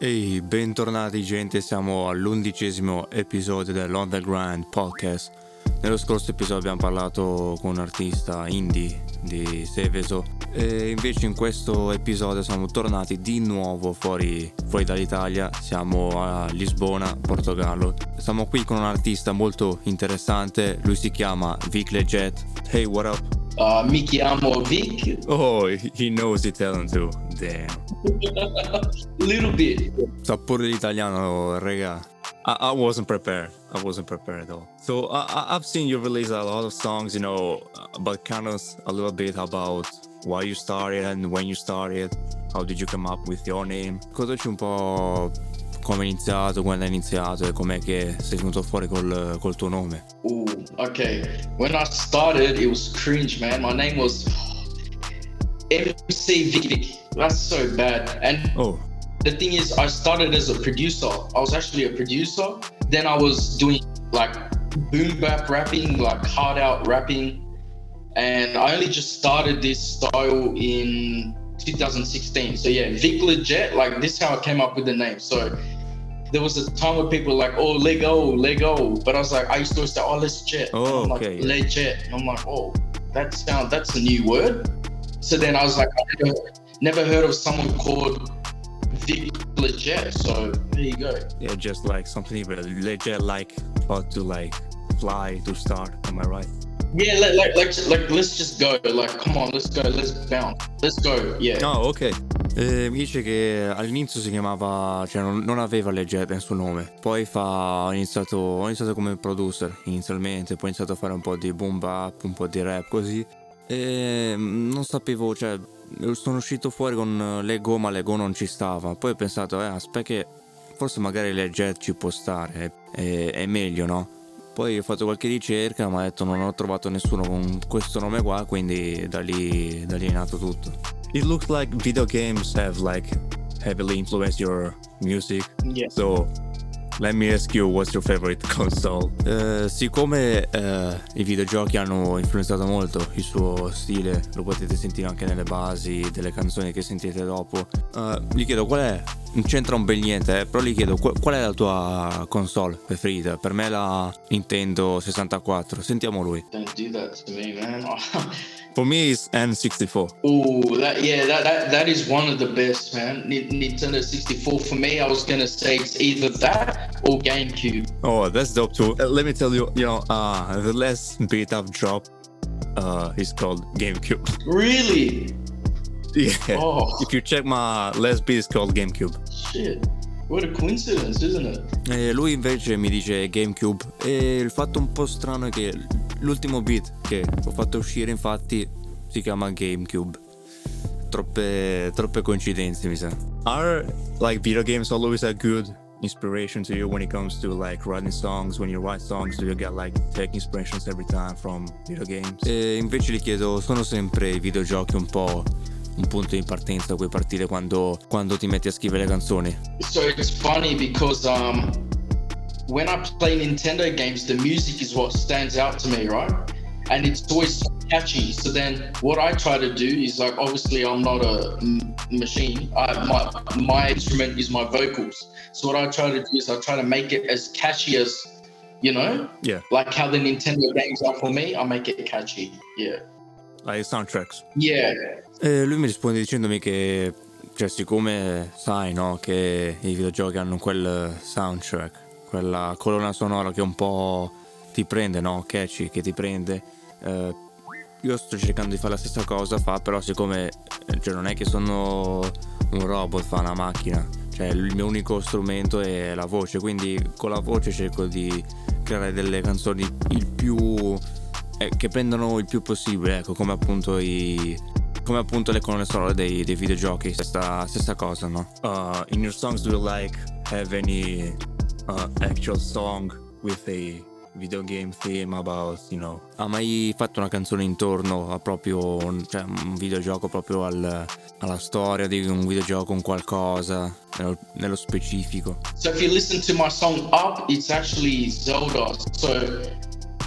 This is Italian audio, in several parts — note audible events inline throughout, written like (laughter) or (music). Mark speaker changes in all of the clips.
Speaker 1: Ehi, bentornati gente, siamo all'undicesimo episodio dell'Underground Podcast. Nello scorso episodio abbiamo parlato con un artista indie di Seveso e invece in questo episodio siamo tornati di nuovo fuori, fuori dall'Italia, siamo a Lisbona, Portogallo. Siamo qui con un artista molto interessante, lui si chiama Vic Leggett. Hey, what up?
Speaker 2: Uh, mi chiamo Vic.
Speaker 1: Oh, he knows Italian too. Damn. (laughs)
Speaker 2: Little bit.
Speaker 1: Sa pure l'italiano, raga. I, I wasn't prepared. I wasn't prepared at all. So I, I've seen you release a lot of songs, you know, uh, but kind of a little bit about why you started and when you started. How did you come up with your name? Cotaci un po' come hai iniziato, quando hai iniziato e com'è che sei venuto fuori col, col tuo nome.
Speaker 2: Ooh, okay. When I started, it was cringe, man. My name was MC Vic. That's so bad. And
Speaker 1: Oh,
Speaker 2: the thing is, I started as a producer. I was actually a producer. Then I was doing like boom bap rapping, like hard out rapping. And I only just started this style in 2016. So yeah, Vic Legit, like this is how I came up with the name. So there was a time where people were like, oh, Lego, Lego. But I was like, I used to say, oh, let's jet.
Speaker 1: Oh, okay.
Speaker 2: like, legit. And I'm like, oh, that sound, that's a new word. So then I was like, I never, never heard of someone called Vic Legit. So there you go.
Speaker 1: yeah, just like something even legit, like about to like fly to start. Am I right?
Speaker 2: Yeah, like, like, like, like, let's just go. Like, come on, let's go. Let's bounce. Let's go. Yeah.
Speaker 1: No, ok. Eh, mi dice che all'inizio si chiamava, cioè non, non aveva Legend nel suo nome. Poi fa, ho iniziato, ho iniziato come producer inizialmente, poi ho iniziato a fare un po' di boom bap, un po' di rap così. E mm, non sapevo, cioè sono uscito fuori con Lego ma Lego non ci stava. Poi ho pensato, eh aspetta che forse magari Legend ci può stare, è, è meglio no? Poi ho fatto qualche ricerca, ma ho detto non ho trovato nessuno con questo nome qua, quindi da lì, da lì è nato tutto. It looks like video games have like heavily influenced your music.
Speaker 2: Yeah.
Speaker 1: So let me ask you what's your favorite (laughs) console? Eh, siccome eh, i videogiochi hanno influenzato molto il suo stile, lo potete sentire anche nelle basi delle canzoni che sentite dopo. eh, gli chiedo qual è, non c'entra un bel niente, eh, però gli chiedo qual, qual è la tua console preferita? Per me la Nintendo 64. Sentiamo lui.
Speaker 2: Don't do that to me, man. (laughs)
Speaker 1: For me it's N64.
Speaker 2: Oh, that yeah, that, that that is one of the best, man. Nintendo 64 for me, I was gonna say it's either that or GameCube.
Speaker 1: Oh, that's dope too. Uh, let me tell you, you know, uh, the last beat I've dropped uh, is called GameCube.
Speaker 2: Really? (laughs)
Speaker 1: yeah.
Speaker 2: Oh
Speaker 1: If you check my last beat, it's called GameCube.
Speaker 2: shit! What a coincidence, isn't it?
Speaker 1: E lui invece mi dice GameCube. E il fatto un po' strano è che l'ultimo beat che ho fatto uscire, infatti, si chiama GameCube. Troppe, troppe coincidenze, mi sa. Are like video games always a good inspiration to you when it comes to like writing songs? When you write songs, do you get like take inspirations every time from video games? E invece gli chiedo, sono sempre i videogiochi un po' un punto di partenza da cui partire quando, quando ti metti a scrivere canzoni?
Speaker 2: So it's funny because um, when I play Nintendo games, the music is what stands out to me, right? And it's always catchy. So then, what I try to do is like, obviously, I'm not a m- machine. I, my my instrument is my vocals. So what I try to do is I try to make it as catchy as, you know,
Speaker 1: Yeah.
Speaker 2: like how the Nintendo games are for me. I make it catchy. Yeah.
Speaker 1: Like soundtracks.
Speaker 2: Yeah.
Speaker 1: E lui mi risponde dicendomi che, cioè, siccome sai, no, che i videogiochi hanno quel soundtrack, quella colonna sonora che un po' ti prende, no, catchy, che ti prende, eh, io sto cercando di fare la stessa cosa, fa, però siccome, eh, cioè, non è che sono un robot, fa una macchina, cioè, il mio unico strumento è la voce, quindi con la voce cerco di creare delle canzoni il più... eh, che prendono il più possibile, ecco, come appunto i come appunto le colonne sonore dei, dei videogiochi, stessa, stessa cosa, no? Uh, in your songs do you like have any uh, actual song with a video game theme about, you know? Ha mai fatto una canzone intorno a proprio un- cioè, un videogioco proprio al- alla storia di un videogioco, un qualcosa nello, nello specifico?
Speaker 2: So if you listen to my song Up, it's actually Zelda. So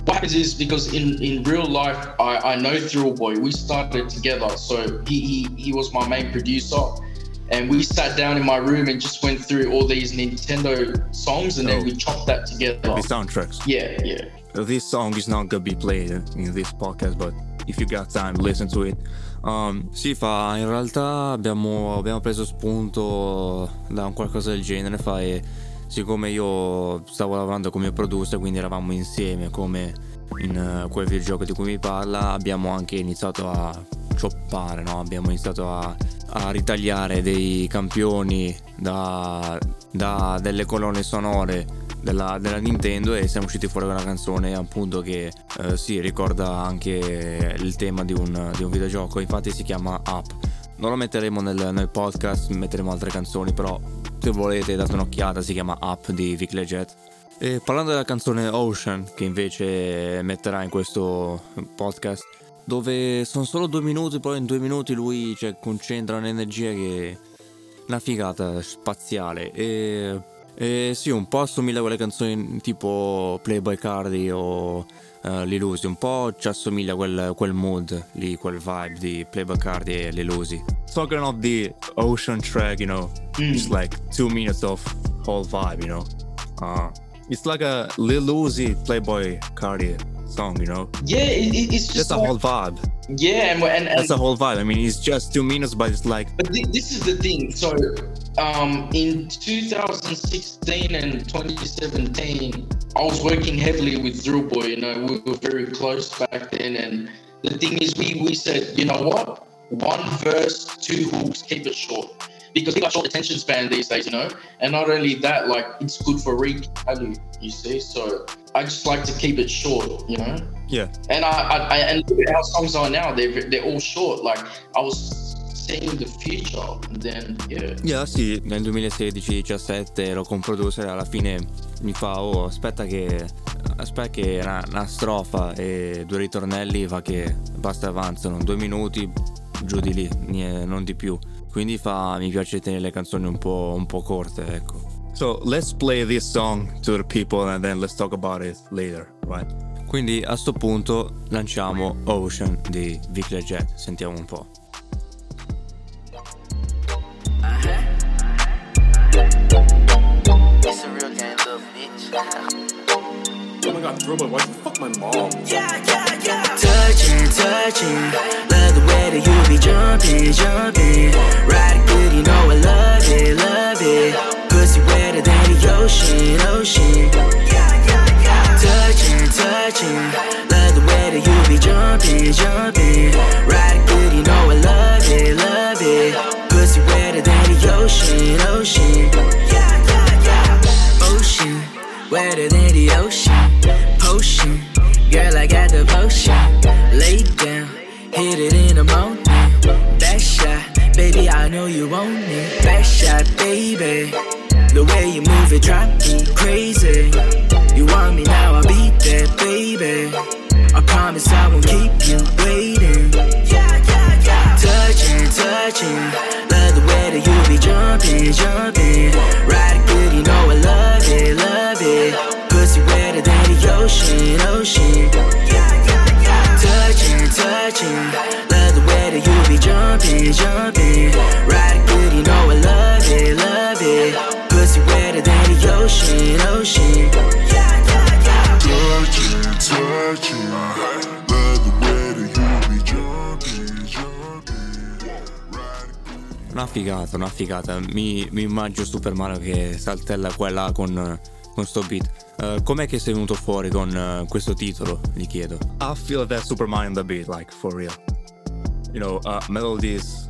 Speaker 2: what happens is because in, in real life I, I know Thrill Boy. We started together. So he, he he was my main producer and we sat down in my room and just went through all these Nintendo songs, and
Speaker 1: Oh.
Speaker 2: then we chopped that together.
Speaker 1: The soundtracks.
Speaker 2: Yeah, yeah.
Speaker 1: This song is not gonna be played in this podcast, but if you got time, listen to it. Um, sì, fa in realtà abbiamo, abbiamo preso spunto da un qualcosa del genere. Fa e siccome io stavo lavorando come producer, quindi eravamo insieme come in eh, quel videogioco di cui mi parla, abbiamo anche iniziato a cioppare, no? abbiamo iniziato a, a ritagliare dei campioni da, da delle colonne sonore della, della Nintendo e siamo usciti fuori con una canzone appunto che eh, sì ricorda anche il tema di un, di un videogioco. Infatti si chiama Up. Non lo metteremo nel, nel podcast metteremo altre canzoni però se volete date un'occhiata si chiama Up di Vic Leggett. E parlando della canzone Ocean che invece metterà in questo podcast dove sono solo due minuti poi in due minuti lui cioè, concentra un'energia che una figata spaziale e eh, sì, un po' assomiglia a quelle canzoni tipo Playboy Cardi o uh, L'Illusi, un po' ci assomiglia a quel, quel mood lì, quel vibe di Playboy Cardi e L'Illusi. Talking of the ocean track, you know,
Speaker 2: Mm.
Speaker 1: it's like two minutes of whole vibe, you know. Uh, it's like a Lil Uzi Playboy Cardi song, you know.
Speaker 2: Yeah, it, it- it's just
Speaker 1: That's a whole vibe.
Speaker 2: yeah, and and, and
Speaker 1: That's a whole vibe. I mean, it's just two minutes, but it's like
Speaker 2: But thi- this is the thing. So, um, in 2016 and 2017, I was working heavily with Drill Boy. You know, we were very close back then. And the thing is, we we said, you know what, one verse, two hooks, keep it short. Because we got short attention span these days, you know, and not only that, like it's good for reach value, you see. So I just like to keep it short, you know.
Speaker 1: yeah.
Speaker 2: And I, I, I and look at how songs are now. They're they're all short. Like I was seeing the future, and then yeah.
Speaker 1: Yeah, sì, nel 2016-17 ero con producer e alla fine mi fa oh aspetta che aspetta che una, una strofa e due ritornelli va che basta avanzano due minuti giù di lì non di più quindi fa mi piace tenere le canzoni un po', un po' corte ecco. So let's play this song to the people and then let's talk about it later right? Quindi a sto punto lanciamo Ocean di Vic Leggett sentiamo un po'
Speaker 3: It's (laughs) little bitch.
Speaker 4: Oh my why'd you fuck my mom?
Speaker 3: Touching, touching. Love the way that you be jumping, jumping. Ride good, you know I love it, love it. Pussy wetter than the ocean, ocean. Touching, touching. Love the way that you be jumping, jumping. Ride good, you know I love it, love it. Pussy wetter than the ocean, ocean. Ocean, wetter than the ocean. Potion, girl, I got the potion. Lay down, hit it in the morning. Back shot, baby, I know you want it. Back shot, baby. The way you move it, drive me crazy. You want me now, I'll be there, baby. I promise I won't keep you waiting.
Speaker 1: Figata. Mi, mi immagino Super Mario che saltella qua e là con, con sto beat. Eh, com'è che sei venuto fuori con eh, questo titolo? Gli chiedo. I feel that Super Mario on the beat, like for real. You know, uh, melodies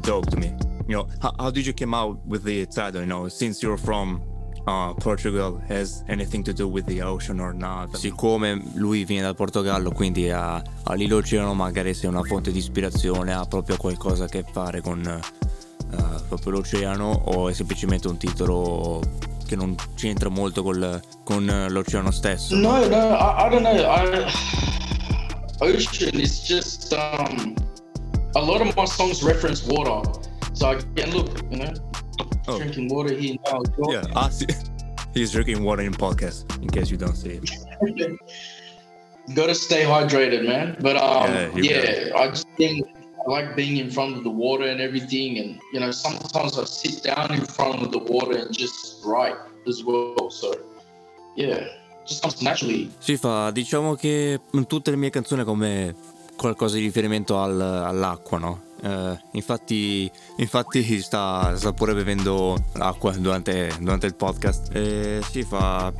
Speaker 1: dope to me. You know, how, how did you come out with the title? You know, since you're from uh, Portugal, has anything to do with the ocean or not? Siccome lui viene dal Portogallo, quindi ha, l'oceano, magari se è una fonte di ispirazione, ha proprio qualcosa a che fare con eh, proprio l'oceano o è semplicemente un titolo che non c'entra molto col- con l'oceano stesso?
Speaker 2: No, no, I, I don't know. I, ocean is just um, a lot of my songs reference water. So I can look, you know,
Speaker 1: Oh.
Speaker 2: drinking water here now.
Speaker 1: Yeah, I see. (laughs) He's drinking water in podcast, in case you don't see it. (laughs)
Speaker 2: Got to stay hydrated, man. But um,
Speaker 1: Yeah,
Speaker 2: yeah, I just think I like being in front of the water and everything. And, you know, sometimes I sit down in front of the water and just write as well. So, yeah, just comes naturally.
Speaker 1: Si fa, diciamo che tutte le mie canzoni come qualcosa di riferimento al- all'acqua, no? Eh, infatti, infatti sta, sta pure bevendo l'acqua durante, durante il podcast. E si fa.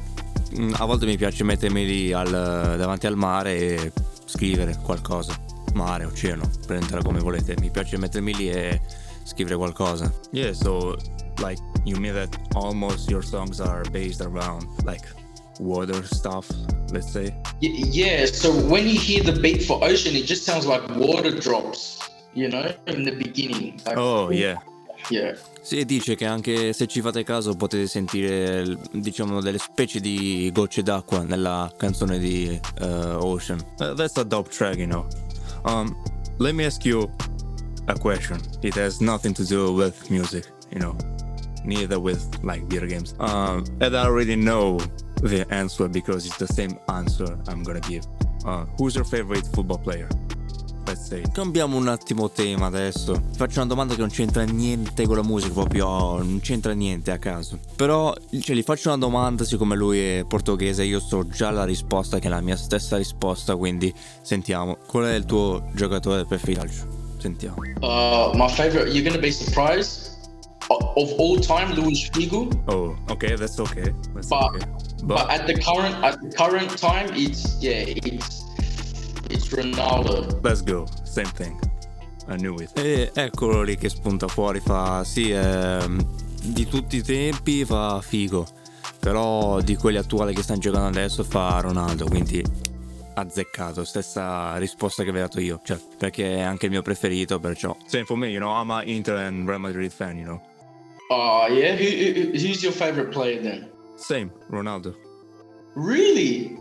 Speaker 1: A volte mi piace mettermi lì al- davanti al mare e scrivere qualcosa. Mare, oceano, prendetela come volete. Mi piace mettermi lì e scrivere qualcosa. Yeah, so like you mean that almost your songs are based around like water stuff, let's say.
Speaker 2: Y- yeah, so when you hear the beat for Ocean, it just sounds like water drops, you know, in the beginning. Like,
Speaker 1: Oh, yeah.
Speaker 2: Yeah.
Speaker 1: Si dice che anche se ci fate caso potete sentire diciamo delle specie di gocce d'acqua nella canzone di uh, Ocean. Uh, that's a dope track, you know. Um, let me ask you a question. It has nothing to do with music, you know, neither with like video games. Um, and I already know the answer because it's the same answer I'm gonna give. Uh, who's your favorite football player? Say. Cambiamo un attimo tema adesso. Ti faccio una domanda che non c'entra niente con la musica, proprio non c'entra niente a caso. Però, cioè, gli faccio una domanda, siccome lui è portoghese, io so già la risposta, che è la mia stessa risposta, quindi sentiamo. Qual è il tuo giocatore preferito? Sentiamo.
Speaker 2: Uh, my favorite, you're to be surprised. O- Of all time, Luis Figo.
Speaker 1: Oh, okay, that's okay. That's
Speaker 2: But,
Speaker 1: okay.
Speaker 2: but at the current at the current time, it's yeah, it's Ronaldo.
Speaker 1: Let's go, same thing. I knew it. E eccolo lì che spunta fuori, fa sì, ehm, di tutti i tempi fa figo, però di quelli attuali che stanno giocando adesso fa Ronaldo, quindi azzeccato, stessa risposta che avevo dato io, cioè, perché è anche il mio preferito, perciò. Same for me, you know, I'm a Inter and Real Madrid fan, you know.
Speaker 2: Oh yeah, who, who, who's your favorite player then?
Speaker 1: Same, Ronaldo.
Speaker 2: Really?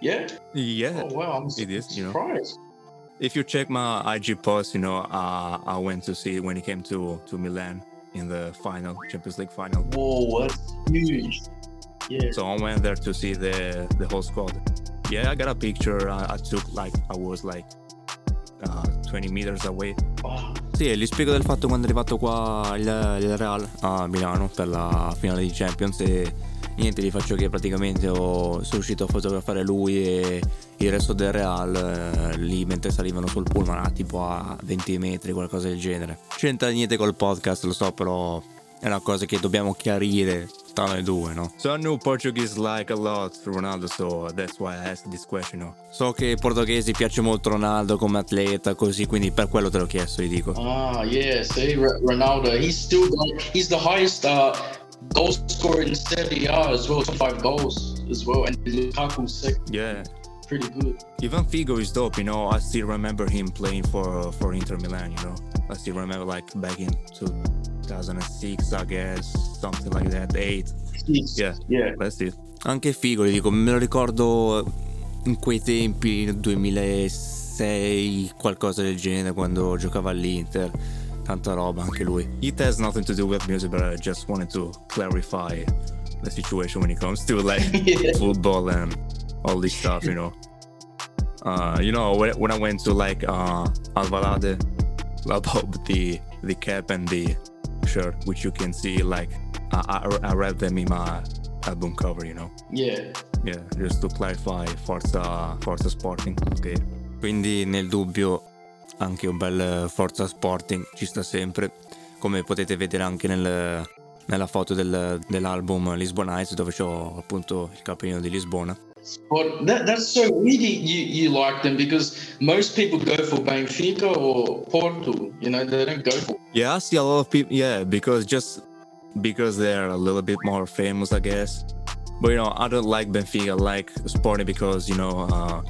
Speaker 2: Yeah.
Speaker 1: Yeah.
Speaker 2: Oh wow, I'm
Speaker 1: It is, you know.
Speaker 2: surprised.
Speaker 1: If you check my IG post, you know, uh, I went to see when he came to to Milan in the final Champions League final.
Speaker 2: Whoa, that's huge. Yeah.
Speaker 1: So I went there to see the the whole squad. Yeah, I got a picture. I, I took like I was like uh, 20 meters away.
Speaker 2: Wow.
Speaker 1: Sì, gli spiego del fatto quando è arrivato qua il, il Real a Milano per la finale di Champions e niente, gli faccio che praticamente ho, sono riuscito a fotografare lui e il resto del Real eh, lì mentre salivano sul pullman a tipo a 20 metri, qualcosa del genere. C'entra niente col podcast, lo so, però è una cosa che dobbiamo chiarire tra noi due, no? So I know Portuguese like a lot Ronaldo, so that's why I asked this question, no? So che ai portoghesi piace molto Ronaldo come atleta, così, quindi per quello te l'ho chiesto, gli dico.
Speaker 2: Ah, yeah. See, R- Ronaldo, he's still he's the highest uh, goal scorer in Serie A as well, 25 goals as well, and Lukaku's second.
Speaker 1: Yeah.
Speaker 2: Pretty good.
Speaker 1: Even Figo is dope, you know. I still remember him playing for for Inter Milan, you know. I still remember like back in 2006, I guess, something like that, eight.
Speaker 2: He's-
Speaker 1: Yeah.
Speaker 2: Yeah.
Speaker 1: That's it. Anche Figo, dico, me lo ricordo in quei tempi, nel 2006, qualcosa del genere, quando giocava all'Inter. Tanta roba, anche lui. It has nothing to do with music, but I just wanted to clarify the situation when it comes to like (laughs) football and all this stuff, you know. Uh, you know, when, when I went to like uh, Alvalade, about the the cap and the shirt, which you can see, like I, I, I read them in my album cover, you know.
Speaker 2: Yeah.
Speaker 1: Yeah, just to clarify, Forza, Forza Sporting, ok. Quindi nel dubbio anche un bel Forza Sporting ci sta sempre, come potete vedere anche nel- nella foto del- dell'album Lisbonize dove c'ho appunto il cappellino di Lisbona.
Speaker 2: But that, that's so weird you, you like them because most people go for Benfica or Porto. You know, they don't go for.
Speaker 1: Yeah, I see a lot of people. Yeah, because just because they're a little bit more famous, I guess. But you know, I don't like Benfica. I like Sporting because you know uh,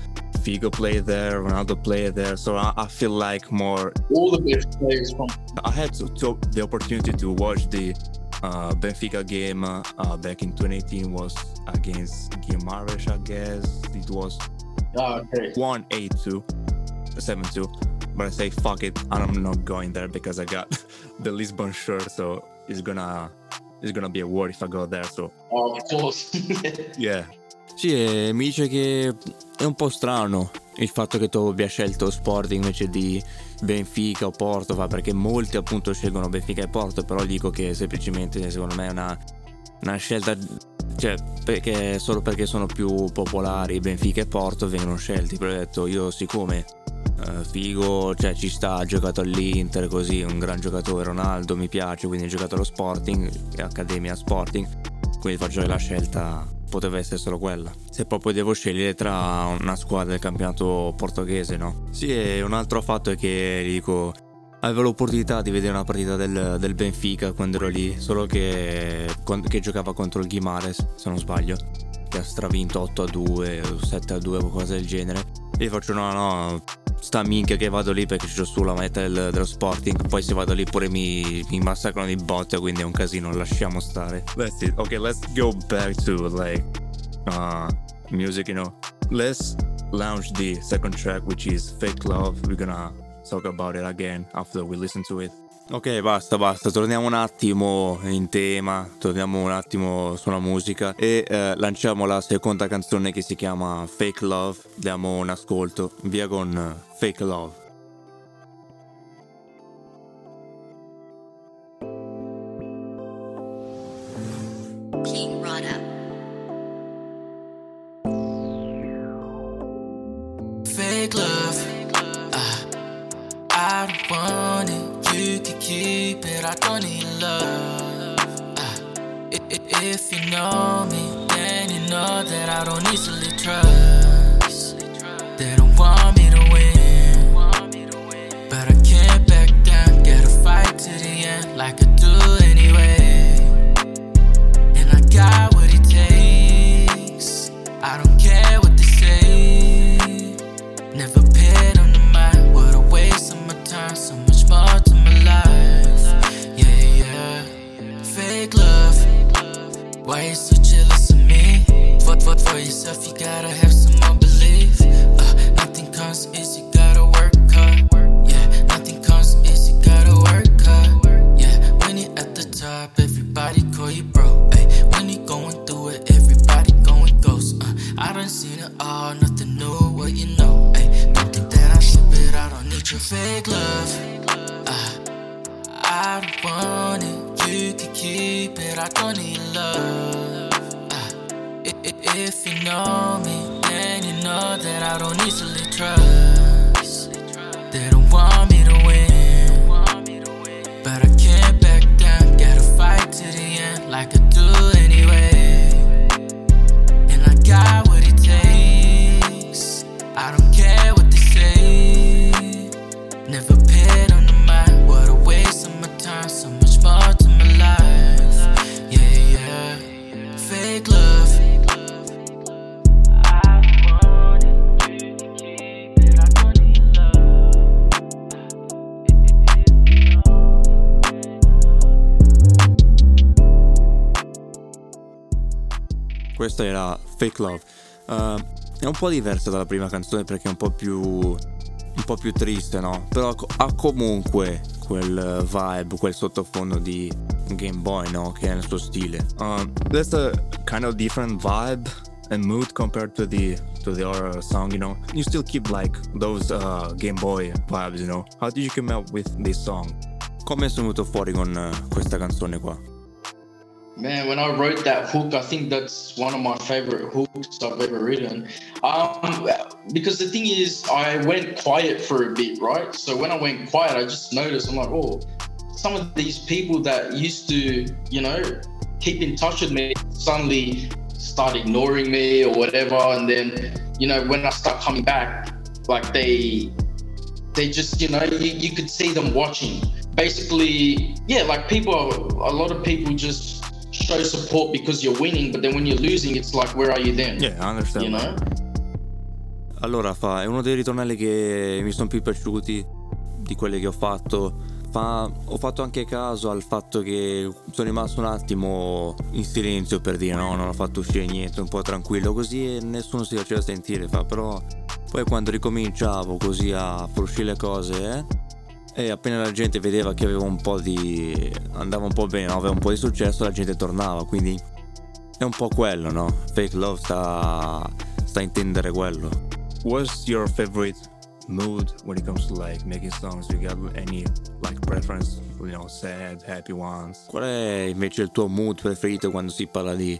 Speaker 1: Figo played there, Ronaldo played there, so I, I feel like more.
Speaker 2: All the best players from.
Speaker 1: I had to, to, the opportunity to watch the uh, Benfica game uh, uh, back in 2018 was against Guimarães, I guess. It was
Speaker 2: Ah, okay.
Speaker 1: 1 8 2 7 2 but i say fuck it i'm not going there because i got (laughs) the lisbon shirt so it's gonna it's gonna be a war if i go there so
Speaker 2: Oh, of course. (laughs)
Speaker 1: yeah sì e mi dice che è un po' strano il fatto che tu abbia scelto Sporting invece di Benfica o Porto fa perché molti appunto scelgono Benfica e Porto però dico che semplicemente secondo me è una, una scelta cioè perché solo perché sono più popolari Benfica e Porto vengono scelti però ho detto io siccome uh, Figo cioè ci sta ha giocato all'Inter così un gran giocatore Ronaldo mi piace quindi ha giocato allo Sporting Accademia Sporting quindi faccio la scelta poteva essere solo quella. Se proprio devo scegliere tra una squadra del campionato portoghese, no? Sì, e un altro fatto è che dico. Avevo l'opportunità di vedere una partita del, del Benfica quando ero lì, solo che, che giocava contro il Guimares, se non sbaglio, che ha stravinto 8 a 2 o 7 a 2 o qualcosa del genere. E faccio no, no, sta minchia che vado lì perché c'ho sulla meta del, dello Sporting. Poi se vado lì pure mi, mi massacrano di botte, quindi è un casino, lasciamo stare. Let's see. Okay, let's go back to like uh, music, you know. Let's launch the second track, which is Fake Love. We're gonna talk about it again after we listen to it. Ok, basta, basta, torniamo un attimo in tema, torniamo un attimo sulla musica e eh, lanciamo la seconda canzone che si chiama Fake Love, diamo un ascolto, via con Fake Love.
Speaker 3: Fake Love. Uh,
Speaker 1: è un po' diversa dalla prima canzone perché è un po' più. un po' più triste, no? Però ha comunque quel vibe, quel sottofondo di Game Boy, no? Che è nel suo stile. Um, there's a kind of different vibe and mood compared to the to the other song, you know. You still keep like those uh, Game Boy vibes, you know. How did you come up with this song? Come sei venuto fuori con uh, questa canzone qua?
Speaker 2: Man, when I wrote that hook, I think that's one of my favorite hooks I've ever written. Um, because the thing is, I went quiet for a bit, right? So when I went quiet, I just noticed, I'm like, oh, some of these people that used to, you know, keep in touch with me suddenly start ignoring me or whatever. And then, you know, when I start coming back, like they, they just, you know, you, you could see them watching. Basically, yeah, like people, a lot of people just show support because you're winning, but then when you're losing, it's like, where are you then?
Speaker 1: Yeah, I understand.
Speaker 2: You know?
Speaker 1: Allora fa, è uno dei ritornelli che mi sono più piaciuti di quelli che ho fatto. Fa, ho fatto anche caso al fatto che sono rimasto un attimo in silenzio per dire no, non ho fatto uscire niente, un po' tranquillo così e nessuno si faceva sentire, fa però poi quando ricominciavo così a far uscire le cose eh, e appena la gente vedeva che avevo un po' di andava un po' bene, no? aveva un po' di successo, la gente tornava, quindi è un po' quello, no? Fake love sta sta a intendere quello. what's your favorite mood when it comes to like making songs? You have any like preference? You know, sad, happy ones? Qual è invece il tuo mood preferito quando si parla di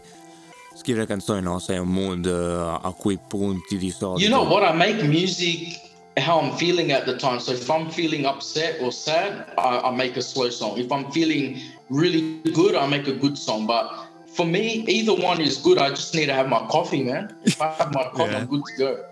Speaker 1: scrivere canzoni? No, sei un mood eh, a cui punti di solito?
Speaker 2: You know what? I make music how I'm feeling at the time. So if I'm feeling upset or sad, I, I make a slow song. If I'm feeling really good, I make a good song. But for me, either one is good. I just need to have my coffee, man. If I have my coffee,
Speaker 1: Yeah.
Speaker 2: I'm good to go.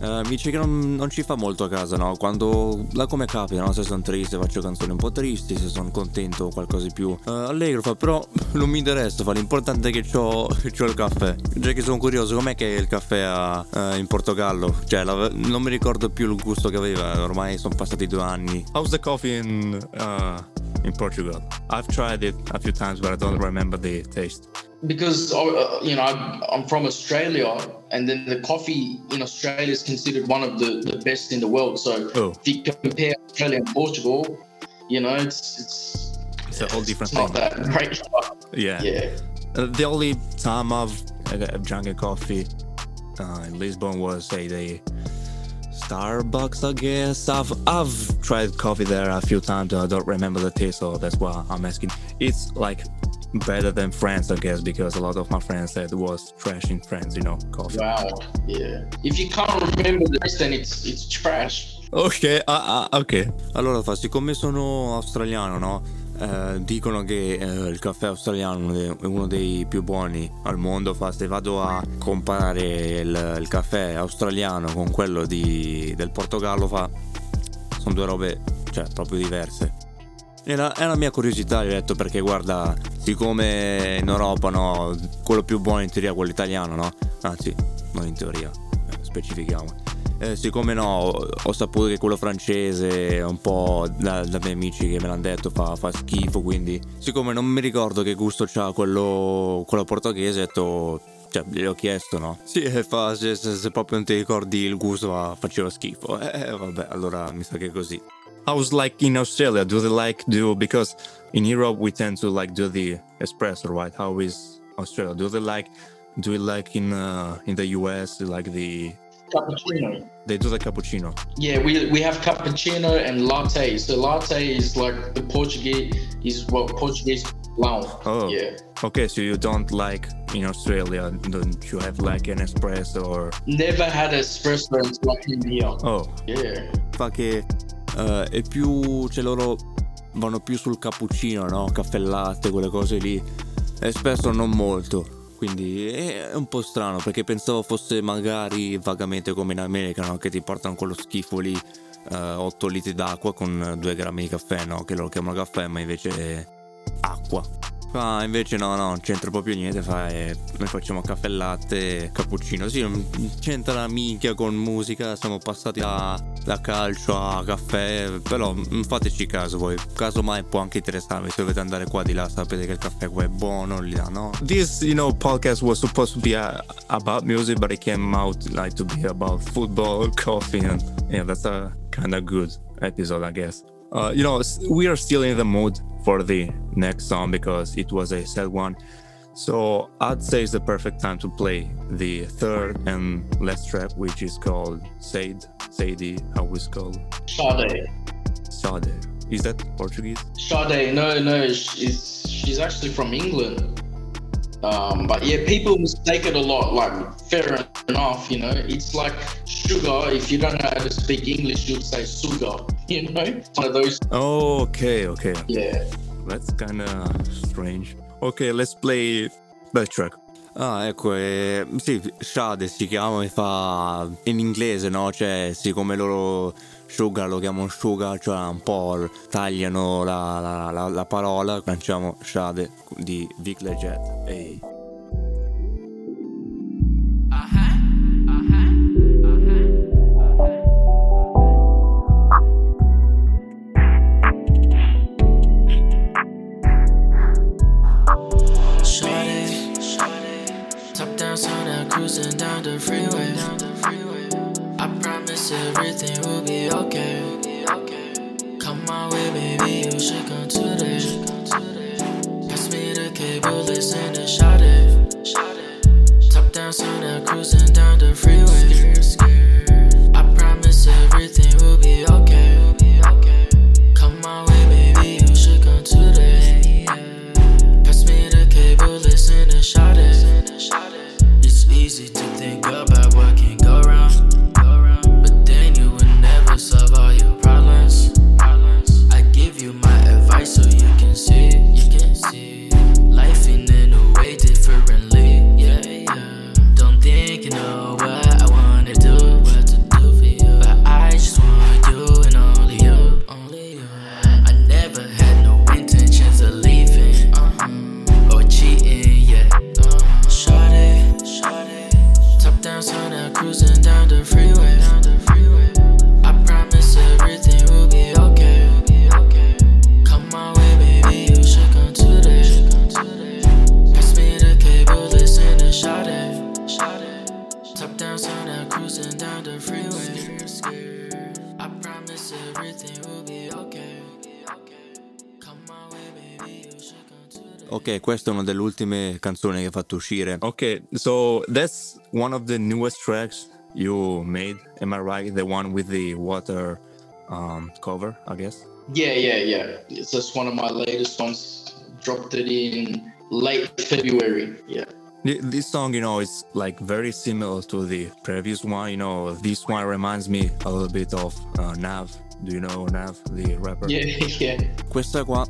Speaker 1: Eh, mi dice che non, non ci fa molto a casa, no? Quando la come capita, no? Se sono triste faccio canzoni un po' tristi, se sono contento qualcosa di più eh, allegro, fa però (laughs) non mi interessa, fa l'importante è che c'ho (laughs) il caffè. Già che sono curioso, com'è che il caffè a- eh, in Portogallo? Cioè, la- non mi ricordo più il gusto che aveva, ormai sono passati due anni. How's the coffee in, uh, in Portugal? I've tried it a few times, but I don't remember the taste.
Speaker 2: Because uh, you know I'm, from Australia, and then the coffee in Australia is considered one of the, the best in the world. So
Speaker 1: Oh.
Speaker 2: if you compare Australia and Portugal, you know it's it's
Speaker 1: It's a whole different thing.
Speaker 2: great. (laughs)
Speaker 1: Yeah.
Speaker 2: Yeah.
Speaker 1: Uh, the only time I've uh, drunk a coffee uh, in Lisbon was say the Starbucks, I guess. I've I've tried coffee there a few times. I don't remember the taste, so that's why I'm asking. It's like better than France, I guess, because a lot of my friends said it was trash in France. You know, coffee.
Speaker 2: Wow. Yeah. If you can't remember this, then it's it's trash.
Speaker 1: Ok, ah, ah, ok. Allora, fa, siccome sono australiano, no? Eh, dicono che eh, il caffè australiano è uno dei più buoni al mondo. Fa, se vado a comparare il, il caffè australiano con quello di- del Portogallo, fa, sono due robe, cioè, proprio diverse. È la mia curiosità, gli ho detto, perché guarda, siccome in Europa, no, quello più buono in teoria è quello italiano, no? Anzi, non in teoria, eh, specifichiamo. Eh, siccome no, ho saputo che quello francese, un po' da, da miei amici che me l'hanno detto, fa, fa schifo, quindi siccome non mi ricordo che gusto c'ha quello, quello portoghese, ho detto, cioè, gli ho chiesto, no? Sì, e fa, se, se- se proprio non ti ricordi il gusto, fa- faceva schifo. Eh, vabbè, allora mi sa che è così. I was like in Australia, do they like do because in Europe we tend to like do the espresso, right? How is Australia? Do they like do it like in uh, in the US like the
Speaker 2: Cappuccino.
Speaker 1: they do the cappuccino?
Speaker 2: Yeah, we we have cappuccino and latte. So latte is like the Portuguese is what Portuguese lao.
Speaker 1: Oh.
Speaker 2: Yeah.
Speaker 1: Okay, so you don't like in Australia, don't you have like an espresso or
Speaker 2: Never had espresso until I came here.
Speaker 1: oh
Speaker 2: Yeah.
Speaker 1: Fuck che eh, è più cioè loro vanno più sul cappuccino no? Caffè e latte quelle cose lì. E spesso non molto. Quindi è un po' strano perché pensavo fosse magari vagamente come in America no? che ti portano quello schifo lì 8 litri d'acqua con 2 grammi di caffè no? Che loro chiamano caffè ma invece è acqua Qua invece no, no, non c'entra proprio niente, fa, eh, noi facciamo caffè latte, cappuccino, sì, non c'entra la minchia con musica, siamo passati da, da calcio a caffè, però mm, fateci caso voi, casomai può anche interessarvi, se dovete andare qua di là sapete che il caffè qua è buono, lì là no. This, you know, podcast was supposed to be uh, about music, but it came out like to be about football, (laughs) coffee, and yeah, that's a kind of good episode, I guess. Uh, you know, we are still in the mood for the next song because it was a sad one. So I'd say it's the perfect time to play the third and last track, which is called Said, Sadie, how it's called
Speaker 2: Sade.
Speaker 1: Sade. Is that Portuguese?
Speaker 2: Sade, no, no, she's she's actually from England. Um, but yeah, people mistake it a lot. Like, fair enough, you know. It's like sugar. If you don't know how to speak English, you'd say sugar. (laughs) You know, It's one of those.
Speaker 1: Oh, okay, okay.
Speaker 2: Yeah.
Speaker 1: That's kind of strange. Okay, let's play that track. Ah, ecco, eh, sì, Shade si chiama e fa in inglese, no? Cioè, siccome loro Sugar lo chiamano Sugar, cioè un po' tagliano la, la, la, la parola, lanciamo Shade di Vic Leggett. Ehi. Ultime canzoni che hai fatto uscire. Ok, so that's one of the newest tracks you made, am I right? The one with the water um, cover, I guess.
Speaker 2: Yeah, yeah, yeah. It's just one of my latest ones. Dropped it in late February. Yeah.
Speaker 1: Th- This song, you know, is like very similar to the previous one. You know, this one reminds me a little bit of uh, Nav. Do you know Nav, the rapper?
Speaker 2: Yeah, (laughs) yeah.
Speaker 1: Questa qua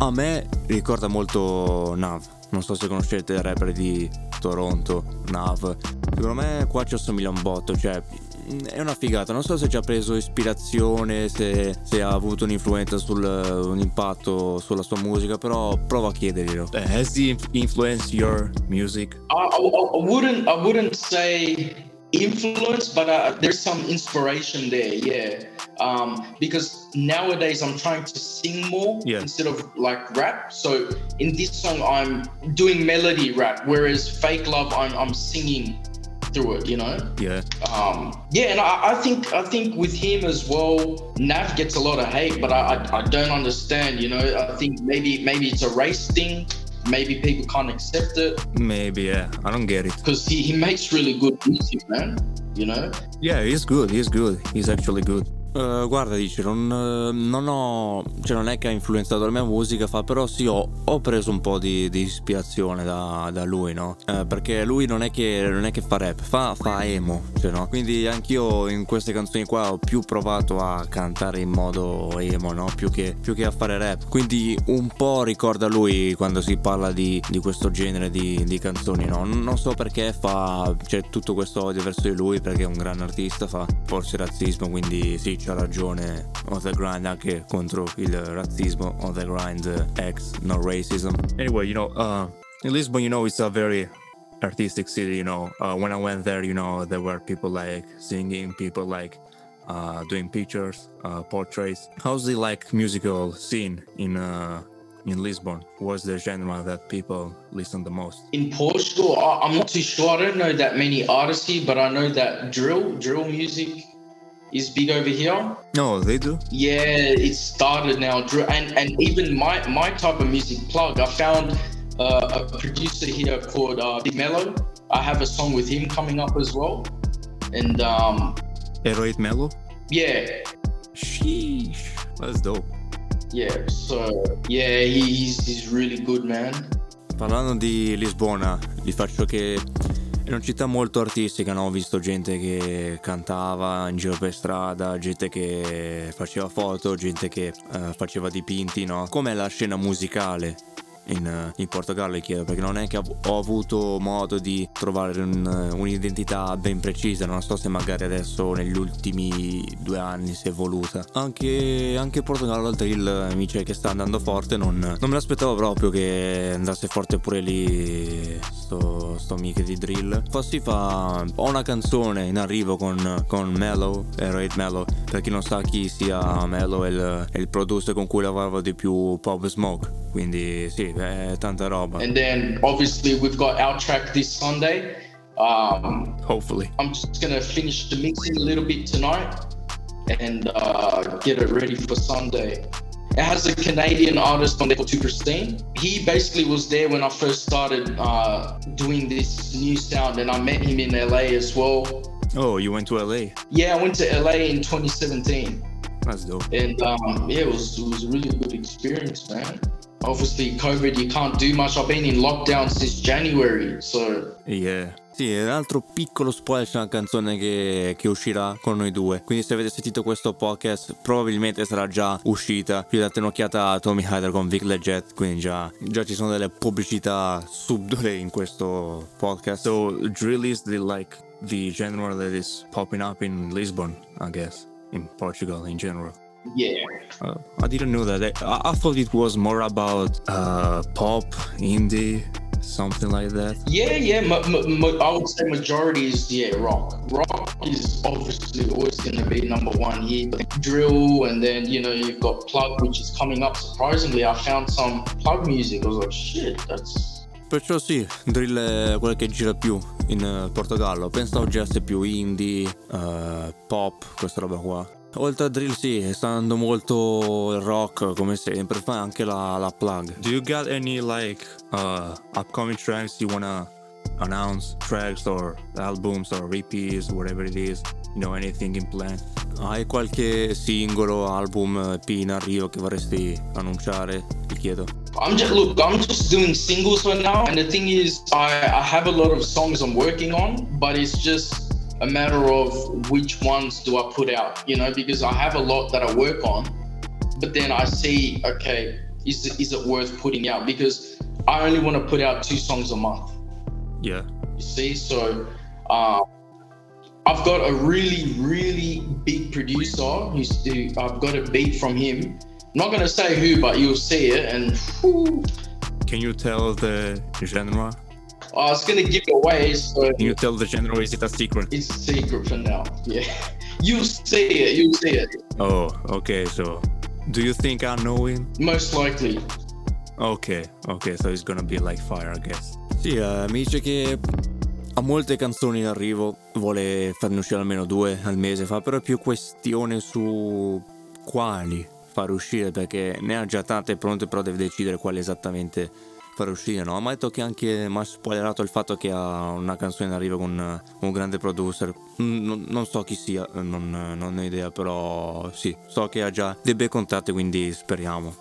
Speaker 1: a me ricorda molto Nav. Non so se conoscete il rapper di Toronto, Nav. Secondo me qua ci assomiglia un botto, cioè è una figata. Non so se ci ha preso ispirazione, se, se ha avuto un'influenza sul un impatto sulla sua musica, però prova a chiederglielo. Eh, Has he inf- influenced your music?
Speaker 2: I, I, I wouldn't I wouldn't say influence, but uh, there's some inspiration there. Yeah. Um, because nowadays I'm trying to sing more
Speaker 1: Yeah.
Speaker 2: instead of like rap. So in this song I'm doing melody rap, whereas Fake Love I'm I'm singing through it. You know.
Speaker 1: Yeah.
Speaker 2: Um, yeah, and I, I think I think with him as well, Nav gets a lot of hate, but I, I I don't understand. You know, I think maybe maybe it's a race thing. Maybe people can't accept it
Speaker 1: Maybe, yeah. I don't get it.
Speaker 2: because he, he makes really good music, man. You know.
Speaker 1: Yeah, he's good, he's good, he's actually good. Eh, guarda, dice, non, eh, non ho. cioè, non è che ha influenzato la mia musica, fa, però sì, ho, ho preso un po' di, di ispirazione da, da lui, no? Eh, perché lui non è che, non è che fa rap, fa, fa emo, cioè, no? Quindi anch'io in queste canzoni qua ho più provato a cantare in modo emo, no? Più che, più che a fare rap. Quindi un po' ricorda lui quando si parla di, di questo genere di, di canzoni, no? Non so perché fa. c'è tutto questo odio verso di lui, perché è un gran artista, fa forse razzismo, quindi sì, c'ha ragione. On the grind anche contro il razzismo. On the grind eh, X, no racism. Anyway, you know, uh, in Lisbon, you know, it's a very artistic city, you know. Uh, when I went there, you know, there were people like singing, people like uh, doing pictures, uh, portraits. How's the like musical scene in uh, in Lisbon? What's the genre that people listen the most?
Speaker 2: In Portugal, I, I'm not too sure. I don't know that many artists here, but I know that drill drill music is big over here.
Speaker 1: No, they do.
Speaker 2: Yeah, it started now, and and even my my type of music plug. I found uh, a producer here called uh, Big Mello. I have a song with him coming up as well, and um,
Speaker 1: Eroid Mello.
Speaker 2: yeah,
Speaker 1: Sheesh, that's dope.
Speaker 2: yeah. So yeah, he, he's he's really good, man.
Speaker 1: Parlando di Lisbona, vi faccio che è una città molto artistica, no? Ho visto gente che cantava in giro per strada, gente che faceva foto, gente che eh, faceva dipinti, no? Com'è la scena musicale in, eh, in Portogallo, chiedo, perché non è che ho avuto modo di trovare un- un'identità ben precisa, non so se magari adesso negli ultimi due anni si è evoluta. Anche, anche Portogallo al drill mi dice che sta andando forte, non, non me l'aspettavo proprio che andasse forte pure lì sto, sto mica di drill. Sì, fa, ho una canzone in arrivo con, con Mellow, eh, Raid Mellow, per chi non sa chi sia Mellow è il, è il producer con cui lavoravo di più Pop Smoke, quindi sì, è tanta roba.
Speaker 2: And then obviously we've got our track this Sunday. Um,
Speaker 1: Hopefully.
Speaker 2: I'm just gonna finish the mixing a little bit tonight and uh, get it ready for Sunday. It has a Canadian artist on there called Pristine. He basically was there when I first started uh, doing this new sound, and I met him in LA as well.
Speaker 1: Oh, you went to LA?
Speaker 2: Yeah, I went to LA in 2017,
Speaker 1: That's dope.
Speaker 2: and um, yeah, it was it was a really good experience, man. Obviously, COVID, you can't do much. I've been in lockdown since January, so
Speaker 1: Yeah. Sì, un altro piccolo spoiler c'è una canzone che, che uscirà con noi due. Quindi se avete sentito questo podcast probabilmente sarà già uscita. Vi date un'occhiata a Tommy Hyder con Vic Leggett, quindi già, già ci sono delle pubblicità subdole in questo podcast. So drill is the like the genre that is popping up in Lisbon, I guess. In Portugal in general.
Speaker 2: Yeah.
Speaker 1: Uh, I didn't know that. I, I thought it was more about uh, pop, indie, something like that.
Speaker 2: Yeah, yeah. Ma- ma- ma- I would say majority is yeah rock. Rock is obviously always going to be number one here. But drill, and then you know you've got plug, which is coming up. Surprisingly, I found some plug music. I was like, shit, that's
Speaker 1: Perciò sì, drill è quella che gira più in eh, Portogallo. Pensavo girasse più indie, eh, pop, questa roba qua. Oltre a drill sì, sta andando molto rock come sempre, fa anche la, la plug. Do you got any like uh, upcoming tracks you wanna announce? Tracks or albums or EPs, whatever it is? You know, anything in plan? Hai qualche singolo, album, EP in arrivo che vorresti annunciare? Ti chiedo.
Speaker 2: I'm just look. I'm just doing singles for now, and the thing is, I, I have a lot of songs I'm working on, but it's just a matter of which ones do I put out. You know, because I have a lot that I work on, but then I see, okay, is it, is it worth putting out? Because I only want to put out two songs a month.
Speaker 1: Yeah.
Speaker 2: You see, so uh, I've got a really, really big producer who's who, I've got a beat from him. I'm not gonna say who, but you'll see it, and whew,
Speaker 1: Can you tell the genre?
Speaker 2: I was gonna give it away, so
Speaker 1: Can you tell the genre? Is it a secret?
Speaker 2: it's a secret for now. Yeah, you'll see it. You'll see it.
Speaker 1: Oh, okay. So, do you think I know him?
Speaker 2: Most likely.
Speaker 1: Ok, ok, so it's gonna be like fire, I guess. Sì, eh, mi dice che ha molte canzoni in arrivo, vuole farne uscire almeno due al mese, fa però è più questione su quali far uscire, perché ne ha già tante pronte, però deve decidere quali esattamente far uscire, no? Ma ha detto che anche mi ha spoilerato il fatto che ha una canzone in arrivo con un grande producer. Mm, Non, non so chi sia, non, non ho idea, però sì, so che ha già dei bei contatti, quindi speriamo.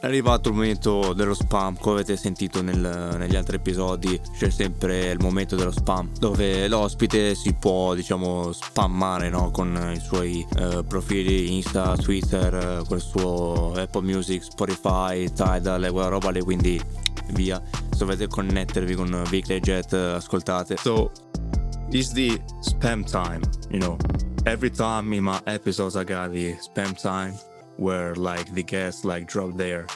Speaker 1: È arrivato il momento dello spam, come avete sentito nel- negli altri episodi, c'è sempre il momento dello spam, dove l'ospite si può, diciamo, spammare no? con i suoi eh, profili Insta, Twitter, eh, col suo Apple Music, Spotify, Tidal e quella roba lì, quindi via. Se dovete connettervi con Vic Jet, ascoltate. So, it's the spam time, you know. Every time in my episodes I got the spam time where like the guests like drop their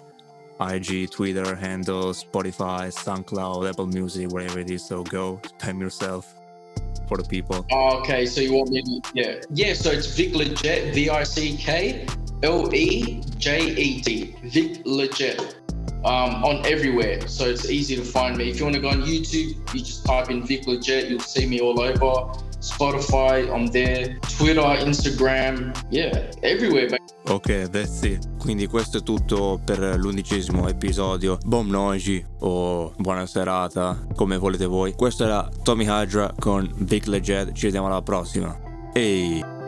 Speaker 1: IG, Twitter handles, Spotify, SoundCloud, Apple Music, wherever it is. So go spam yourself for the people.
Speaker 2: Okay, so you want me to, yeah. Yeah, so it's Vic Lejet, V I C K L E J E T. Vic Lejet. Um, on everywhere, so it's easy to find me. If you want to go on YouTube, you just type in Vic Lejet, you'll see me all over. Spotify, I'm there. Twitter, Instagram, yeah, everywhere. But
Speaker 1: Ok, that's it. Quindi questo è tutto per l'undicesimo episodio. Buon noji o buona serata, come volete voi. Questo era Tommy Hydra con Big Legend. Ci vediamo alla prossima. Ehi!